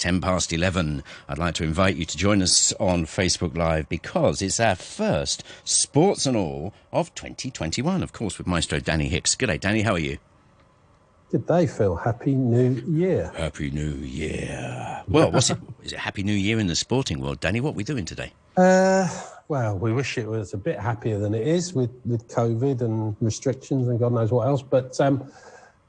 10 past 11. I'd like to invite you to join us on Facebook Live because it's our first Sports and All of 2021, of course, with Maestro Danny Hicks. Good day, Danny. How are you? Good day, Phil. Happy New Year. Happy New Year. Well, what's it? Is it Happy New Year in the sporting world, Danny? What are we doing today? Uh, well, we wish it was a bit happier than it is with, with COVID and restrictions and God knows what else. But um,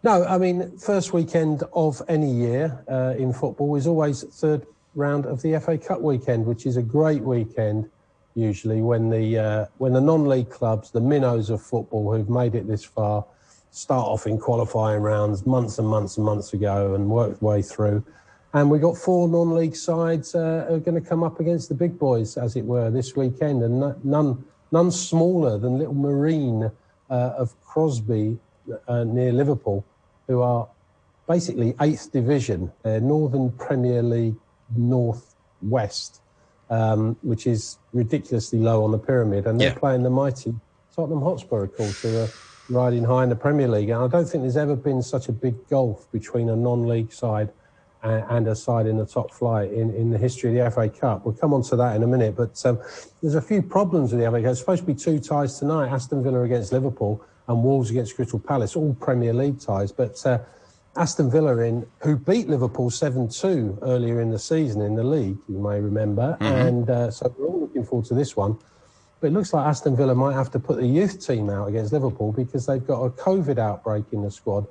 no, I mean, first weekend of any year uh, in football is always third round of the FA Cup weekend, which is a great weekend usually when the uh, when the non-league clubs, the minnows of football who've made it this far, start off in qualifying rounds months and months and months ago and work their way through. And we've got four non-league sides uh, are going to come up against the big boys, as it were, this weekend, and none none smaller than Little Marine uh, of Crosby uh, near Liverpool who are basically eighth division, uh, Northern Premier League North West, um, which is ridiculously low on the pyramid, and they're yeah. playing the mighty Tottenham Hotspur, of course, who are riding high in the Premier League. And I don't think there's ever been such a big gulf between a non-league side and, and a side in the top flight in, in the history of the FA Cup. We'll come on to that in a minute, but um, there's a few problems with the FA Cup. It's supposed to be two ties tonight: Aston Villa against Liverpool and Wolves against Crystal Palace, all Premier League ties. But uh, Aston Villa, in who beat Liverpool 7 2 earlier in the season in the league, you may remember. Mm-hmm. And uh, so we're all looking forward to this one. But it looks like Aston Villa might have to put the youth team out against Liverpool because they've got a COVID outbreak in the squad.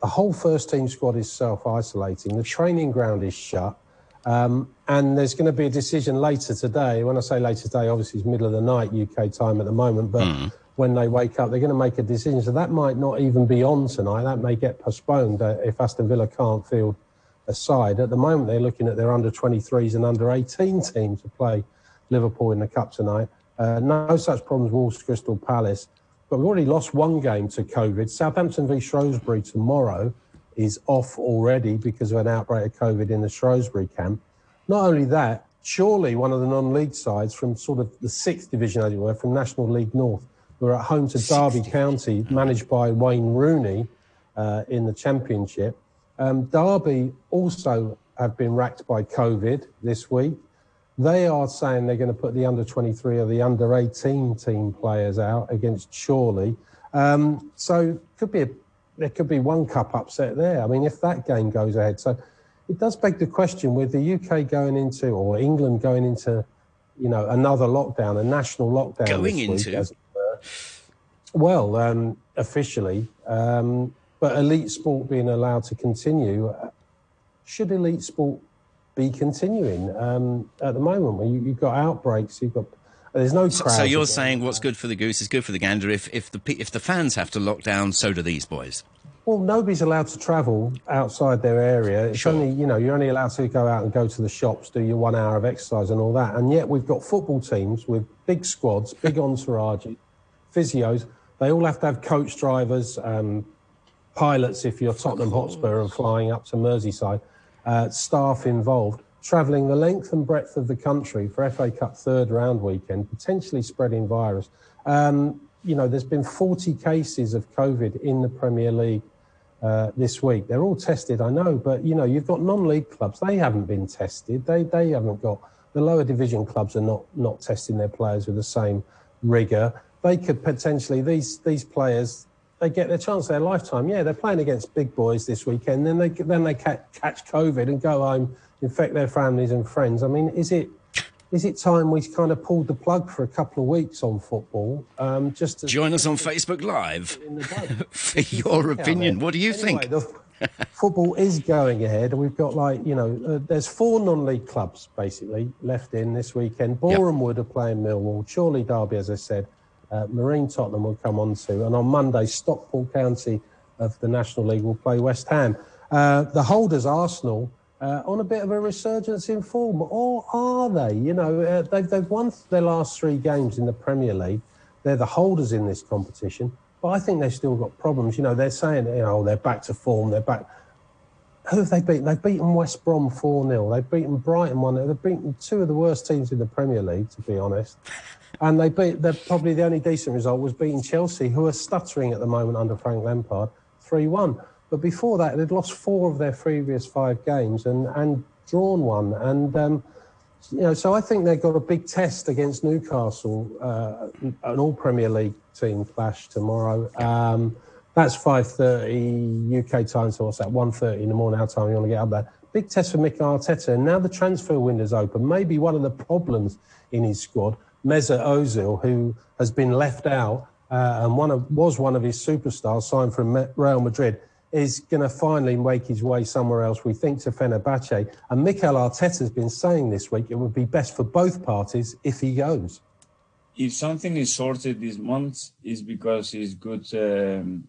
The whole first team squad is self isolating, the training ground is shut. Um, and there's going to be a decision later today. When I say later today, obviously it's middle of the night UK time at the moment, but mm when they wake up, they're going to make a decision. So that might not even be on tonight. That may get postponed uh, if Aston Villa can't field a side. At the moment, they're looking at their under 23s and under 18 teams to play Liverpool in the Cup tonight. Uh, no such problems, Wolves, Crystal Palace. But we've already lost one game to COVID. Southampton v Shrewsbury tomorrow is off already because of an outbreak of COVID in the Shrewsbury camp. Not only that, Chorley one of the non-league sides from sort of the sixth division, as it were, from National League North, we're at home to Derby County, managed by Wayne Rooney uh, in the Championship. Um, Derby also have been racked by COVID this week. They are saying they're going to put the under 23 or the under 18 team players out against Chorley. Um, so could be a, there could be one cup upset there. I mean, if that game goes ahead, so it does beg the question with the UK going into or England going into, you know, another lockdown, a national lockdown. Going into. Week, as, well, um, officially, um, but elite sport being allowed to continue. Should elite sport be continuing um, at the moment? When you, have got outbreaks, you've got there's no crowd. So you're saying what's good for the goose is good for the gander. If if the if the fans have to lock down, so do these boys. Well, nobody's allowed to travel outside their area. It's sure. only, you know, you're only allowed to go out and go to the shops, do your one hour of exercise and all that. And yet we've got football teams with big squads, big entourages, physios. They all have to have coach drivers, um, pilots if you're Tottenham Hotspur and flying up to Merseyside, uh, staff involved, travelling the length and breadth of the country for FA Cup third round weekend, potentially spreading virus. Um, you know, there's been 40 cases of COVID in the Premier League uh, this week. They're all tested, I know, but you know, you've got non-league clubs. They haven't been tested. They they haven't got the lower division clubs are not not testing their players with the same rigor they could potentially these these players they get their chance of their lifetime. Yeah, they're playing against big boys this weekend. Then they then they catch COVID and go home, infect their families and friends. I mean, is it is it time we kind of pulled the plug for a couple of weeks on football? Um, just to, join us on Facebook Live for your opinion. What do you anyway, think? The, football is going ahead. We've got like you know, uh, there's four non-league clubs basically left in this weekend. Boreham yep. Wood are playing Millwall. Chorley Derby, as I said. Uh, Marine Tottenham will come on to. And on Monday, Stockport County of the National League will play West Ham. Uh, the holders, Arsenal, uh, on a bit of a resurgence in form, or are they? You know, uh, they've, they've won their last three games in the Premier League. They're the holders in this competition, but I think they've still got problems. You know, they're saying, you know, they're back to form, they're back. Who have they beaten? They've beaten West Brom 4 0. They've beaten Brighton 1 0. They've beaten two of the worst teams in the Premier League, to be honest. And they beat, they're probably the only decent result was beating Chelsea, who are stuttering at the moment under Frank Lampard, 3 1. But before that, they'd lost four of their previous five games and, and drawn one. And, um, you know, so I think they've got a big test against Newcastle, uh, an all Premier League team clash tomorrow. Um, that's 5.30 UK time, so what's that, 1.30 in the morning, our time you want to get up there. Big test for Mikel Arteta. And now the transfer window's open. Maybe one of the problems in his squad, Mesut Ozil, who has been left out uh, and one of, was one of his superstars signed from Real Madrid, is going to finally make his way somewhere else, we think, to Fenerbahce. And Mikel Arteta has been saying this week it would be best for both parties if he goes. If something is sorted this month, is because it's good um,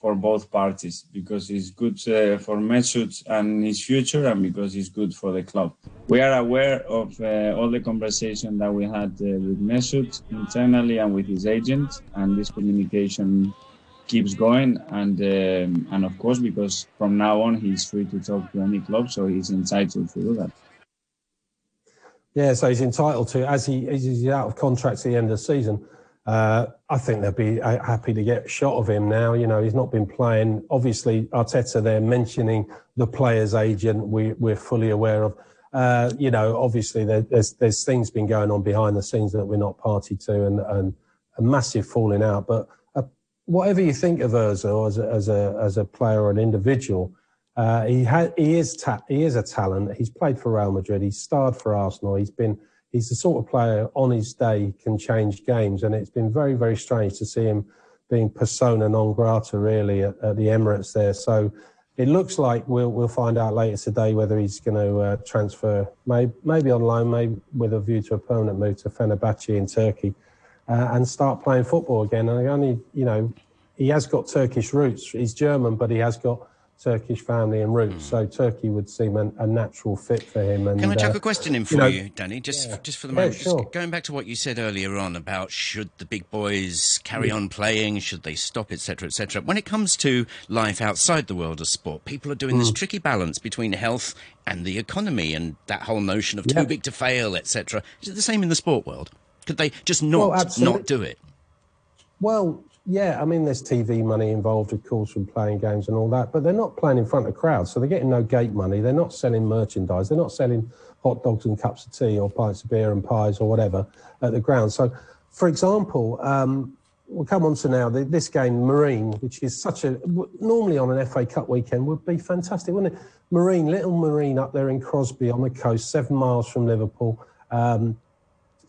for both parties because it's good uh, for Mesut and his future and because it's good for the club. We are aware of uh, all the conversation that we had uh, with Mesut internally and with his agent and this communication keeps going and um, and of course because from now on he's free to talk to any club so he's entitled to do that. Yeah, so he's entitled to as he as he's out of contract at the end of the season uh, I think they'll be uh, happy to get a shot of him now. You know, he's not been playing. Obviously, Arteta, they're mentioning the player's agent. We, we're fully aware of. Uh, you know, obviously, there, there's there's things been going on behind the scenes that we're not party to, and, and a massive falling out. But uh, whatever you think of Ozil as a, as a as a player or an individual, uh, he ha- he is ta- he is a talent. He's played for Real Madrid. He's starred for Arsenal. He's been he's the sort of player on his day can change games, and it's been very very strange to see him being persona non grata really at, at the Emirates there. So it looks like we'll we'll find out later today whether he's going to uh, transfer, maybe maybe on loan, maybe with a view to a permanent move to Fenerbahce in Turkey, uh, and start playing football again. And only you know he has got Turkish roots. He's German, but he has got Turkish family and roots. Mm. So Turkey would seem an, a natural fit for him. And, Can I chuck uh, a question in for you, know, you Danny? Just, yeah. just for the moment, yeah, sure. going back to what you said earlier on about should the big boys carry yeah. on playing, should they stop, etc., etc. When it comes to life outside the world of sport, people are doing mm. this tricky balance between health and the economy, and that whole notion of too big to fail, etc. Is it the same in the sport world? Could they just not well, not do it? Well, yeah, I mean, there's TV money involved, of course, from playing games and all that, but they're not playing in front of crowds, so they're getting no gate money. They're not selling merchandise. They're not selling hot dogs and cups of tea or pints of beer and pies or whatever at the ground. So, for example, um, we'll come on to now this game, Marine, which is such a normally on an FA Cup weekend would be fantastic, wouldn't it? Marine, little Marine up there in Crosby on the coast, seven miles from Liverpool. Um,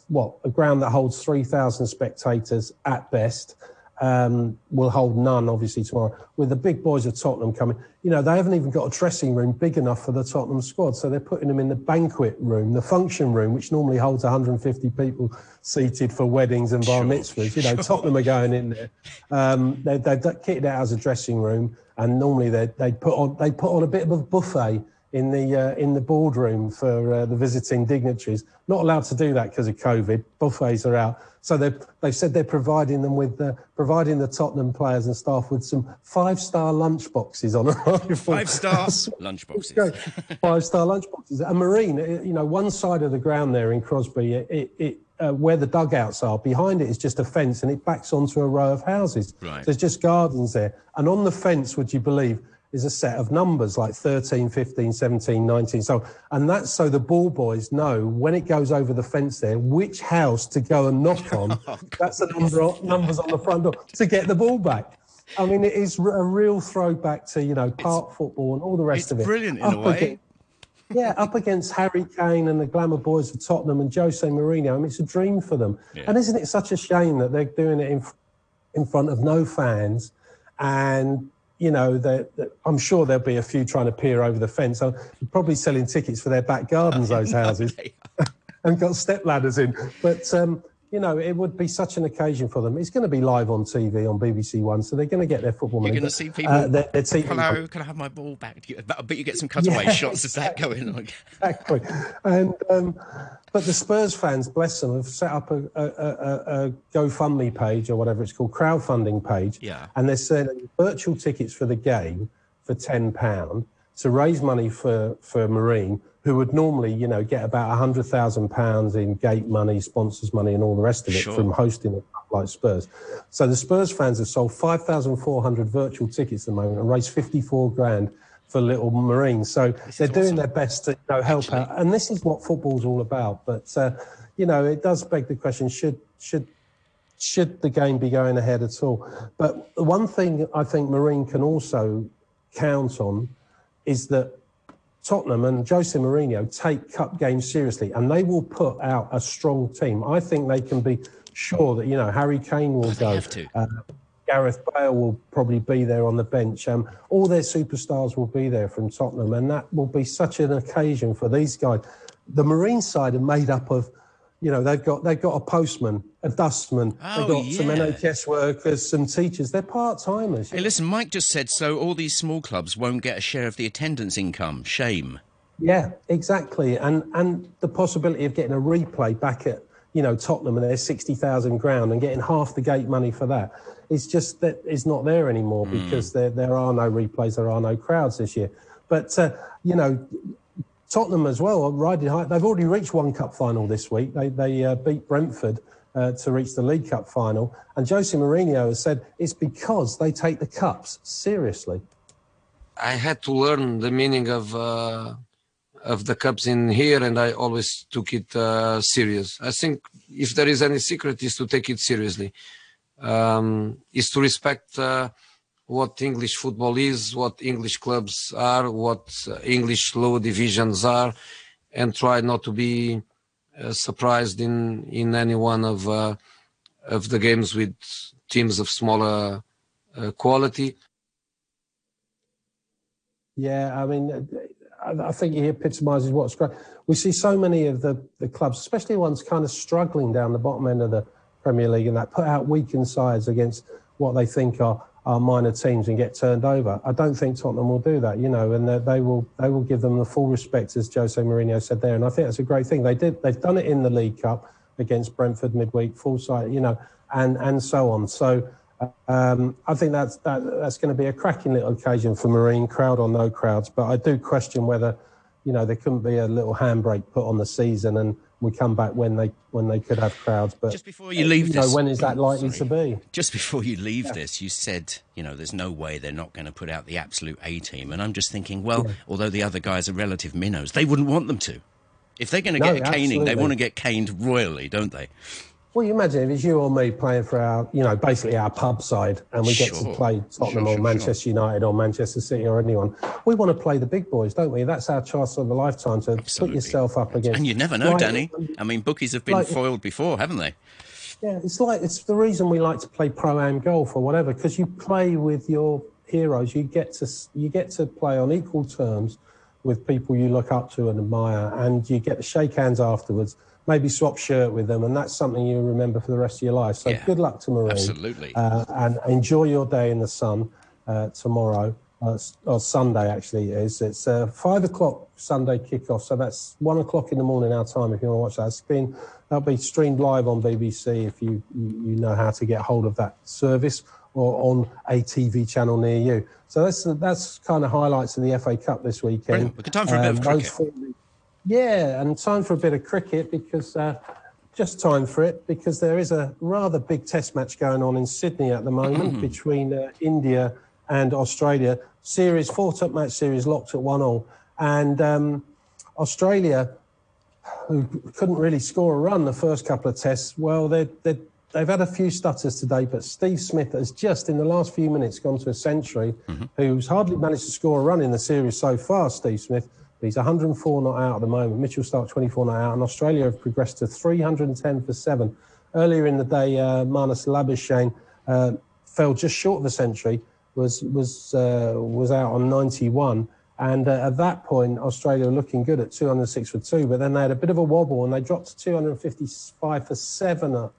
what a ground that holds three thousand spectators at best um, will hold none, obviously, tomorrow. With the big boys of Tottenham coming, you know, they haven't even got a dressing room big enough for the Tottenham squad. So they're putting them in the banquet room, the function room, which normally holds 150 people seated for weddings and bar mitzvahs. You know, sure. Tottenham are going in there. Um, they, they've kitted out as a dressing room, and normally they they put on they put on a bit of a buffet in the uh, in the boardroom for uh, the visiting dignitaries. Not allowed to do that because of COVID. Buffets are out, so they they've said they're providing them with uh, providing the Tottenham players and staff with some five star lunch boxes on arrival. Five star lunch boxes. five star lunch boxes. A marine, uh, you know, one side of the ground there in Crosby, it, it uh, where the dugouts are, behind it is just a fence and it backs onto a row of houses. Right. There's just gardens there. And on the fence, would you believe, is a set of numbers like 13, 15, 17, 19. So, and that's so the ball boys know when it goes over the fence there, which house to go and knock on. oh, that's the number of, numbers on the front door to get the ball back. I mean, it is a real throwback to, you know, park it's, football and all the rest of it. brilliant in up a way. Against, yeah, up against Harry Kane and the glamour boys of Tottenham and Jose Mourinho. I mean, it's a dream for them. Yeah. And isn't it such a shame that they're doing it in, in front of no fans and you know, I'm sure there'll be a few trying to peer over the fence. I'm probably selling tickets for their back gardens, those houses, and got step ladders in. But um, you know, it would be such an occasion for them. It's going to be live on TV on BBC One, so they're going to get their football. You're going to see people. Uh, their, their Hello, can I have my ball back? But you get some cutaway yeah, shots exactly, of that going on. Exactly, and um, but the Spurs fans, bless them, have set up a, a, a, a, GoFundMe page or whatever it's called, crowdfunding page. Yeah. And they're selling virtual tickets for the game for ten pound to raise money for for Marine, who would normally, you know, get about hundred thousand pounds in gate money, sponsors money, and all the rest of it sure. from hosting a club like Spurs. So the Spurs fans have sold five thousand four hundred virtual tickets at the moment and raised fifty four grand for little Marines. So they're doing awesome. their best to you know, help Actually. out. And this is what football's all about. But, uh, you know, it does beg the question should, should, should the game be going ahead at all? But the one thing I think Marine can also count on is that Tottenham and Jose Mourinho take cup games seriously and they will put out a strong team. I think they can be sure that, you know, Harry Kane will go. Uh, Gareth Bale will probably be there on the bench. Um, all their superstars will be there from Tottenham, and that will be such an occasion for these guys. The Marine side are made up of, you know, they've got they've got a postman, a dustman, oh, they've got yeah. some NHS workers, some teachers. They're part timers. Hey, listen, Mike just said so. All these small clubs won't get a share of the attendance income. Shame. Yeah, exactly, and and the possibility of getting a replay back at you know Tottenham and their sixty thousand ground and getting half the gate money for that it's just that it's not there anymore mm. because there, there are no replays, there are no crowds this year. But, uh, you know, Tottenham as well, riding high. They've already reached one cup final this week. They, they uh, beat Brentford uh, to reach the League Cup final. And Jose Mourinho has said it's because they take the cups seriously. I had to learn the meaning of uh, of the cups in here, and I always took it uh, serious. I think if there is any secret, is to take it seriously um, is to respect uh, what English football is, what English clubs are, what uh, English lower divisions are, and try not to be uh, surprised in in any one of uh, of the games with teams of smaller uh, quality. Yeah, I mean, I think he epitomises what's great. We see so many of the, the clubs, especially ones kind of struggling down the bottom end of the Premier League and that put out weakened sides against what they think are, are minor teams and get turned over. I don't think Tottenham will do that, you know, and they will they will give them the full respect as Jose Mourinho said there, and I think that's a great thing. They did they've done it in the League Cup against Brentford midweek, full side, you know, and and so on. So. Um, I think that's that, that's going to be a cracking little occasion for Marine, crowd or no crowds. But I do question whether, you know, there couldn't be a little handbrake put on the season and we come back when they when they could have crowds. But just before you leave, you this, know, when is that likely sorry. to be? Just before you leave yeah. this, you said you know there's no way they're not going to put out the absolute A team, and I'm just thinking, well, yeah. although the other guys are relative minnows, they wouldn't want them to. If they're going to no, get a caning, they want to get caned royally, don't they? Well, you imagine if it's you or me playing for our, you know, basically our pub side, and we get to play Tottenham sure, or Manchester sure. United or Manchester City or anyone. We want to play the big boys, don't we? That's our chance of a lifetime to Absolutely. put yourself up against. And you never know, like, Danny. Um, I mean, bookies have been like, foiled before, haven't they? Yeah, it's like it's the reason we like to play pro am golf or whatever because you play with your heroes. You get to you get to play on equal terms with people you look up to and admire, and you get to shake hands afterwards maybe swap shirt with them, and that's something you remember for the rest of your life. So yeah, good luck to Marine. Absolutely. Uh, and enjoy your day in the sun uh, tomorrow. Uh, or Sunday actually it is. It's uh, five o'clock Sunday kickoff, so that's one o'clock in the morning our time. If you want to watch that, it's been that'll be streamed live on BBC if you you know how to get hold of that service or on a TV channel near you. So that's that's kind of highlights of the FA Cup this weekend. Brilliant. We've got time for a bit of um, cricket. Yeah, and time for a bit of cricket because uh, just time for it because there is a rather big test match going on in Sydney at the moment between uh, India and Australia. Series, four top match series locked at one all. And um, Australia, who couldn't really score a run the first couple of tests, well, they're, they're, they've had a few stutters today, but Steve Smith has just in the last few minutes gone to a century, mm-hmm. who's hardly managed to score a run in the series so far, Steve Smith. He's 104 not out at the moment. Mitchell Starc 24 not out, and Australia have progressed to 310 for seven. Earlier in the day, uh, Marnus Labuschagne uh, fell just short of a century, was was uh, was out on 91. And uh, at that point, Australia were looking good at 206 for two, but then they had a bit of a wobble and they dropped to 255 for seven at,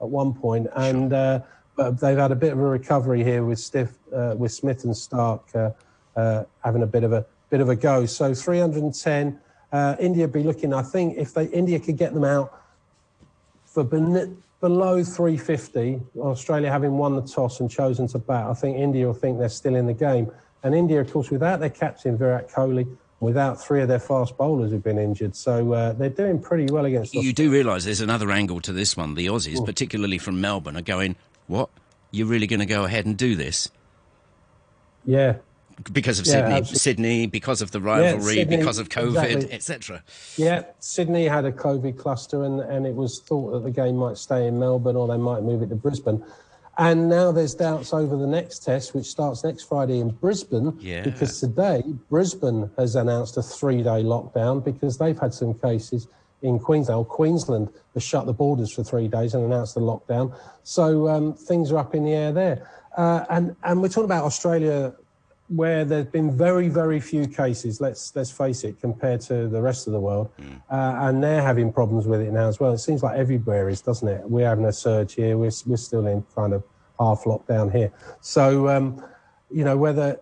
at one point. And uh, but they've had a bit of a recovery here with Stiff, uh, with Smith and Starc having a bit of a bit of a go. So 310. Uh, India be looking, I think, if they India could get them out for ben- below 350, Australia having won the toss and chosen to bat, I think India will think they're still in the game. And India, of course, without their captain Virat Kohli, without three of their fast bowlers who've been injured. So uh, they're doing pretty well against You do realise there's another angle to this one. The Aussies, mm. particularly from Melbourne, are going, what? You're really going to go ahead and do this? Yeah, because of yeah, Sydney, Sydney, because of the rivalry, yeah, because of COVID, exactly. etc. Yeah, Sydney had a COVID cluster, and, and it was thought that the game might stay in Melbourne or they might move it to Brisbane. And now there's doubts over the next test, which starts next Friday in Brisbane. Yeah. Because today, Brisbane has announced a three day lockdown because they've had some cases in Queensland. Queensland has shut the borders for three days and announced the lockdown. So um, things are up in the air there. Uh, and, and we're talking about Australia, where there's been very, very few cases, let's, let's face it, compared to the rest of the world. Mm. Uh, and they're having problems with it now as well. It seems like everywhere is, doesn't it? We're having a surge here. We're, we're still in kind of half lockdown here. So, um, you know, whether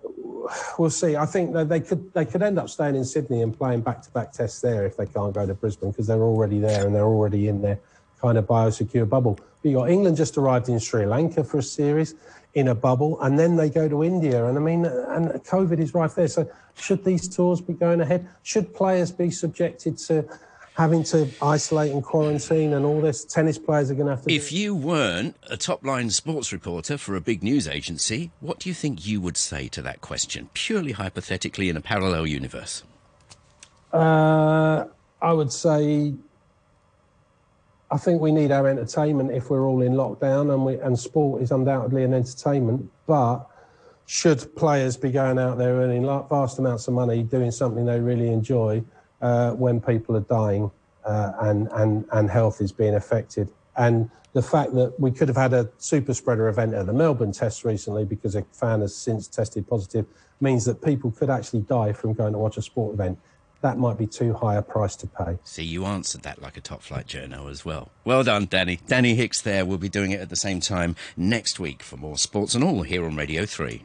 we'll see. I think that they could they could end up staying in Sydney and playing back to back tests there if they can't go to Brisbane because they're already there and they're already in their kind of biosecure bubble. But you got England just arrived in Sri Lanka for a series in a bubble, and then they go to India. And I mean, and COVID is right there. So should these tours be going ahead? Should players be subjected to having to isolate and quarantine and all this. Tennis players are going to have to. If you weren't a top line sports reporter for a big news agency, what do you think you would say to that question, purely hypothetically in a parallel universe? Uh, I would say. I think we need our entertainment if we're all in lockdown, and we and sport is undoubtedly an entertainment. But should players be going out there earning vast amounts of money doing something they really enjoy? uh, when people are dying uh, and, and, and health is being affected. And the fact that we could have had a super spreader event at the Melbourne test recently because a fan has since tested positive means that people could actually die from going to watch a sport event. That might be too high a price to pay. See, you answered that like a top flight journo as well. Well done, Danny. Danny Hicks there. We'll be doing it at the same time next week for more sports and all here on Radio 3.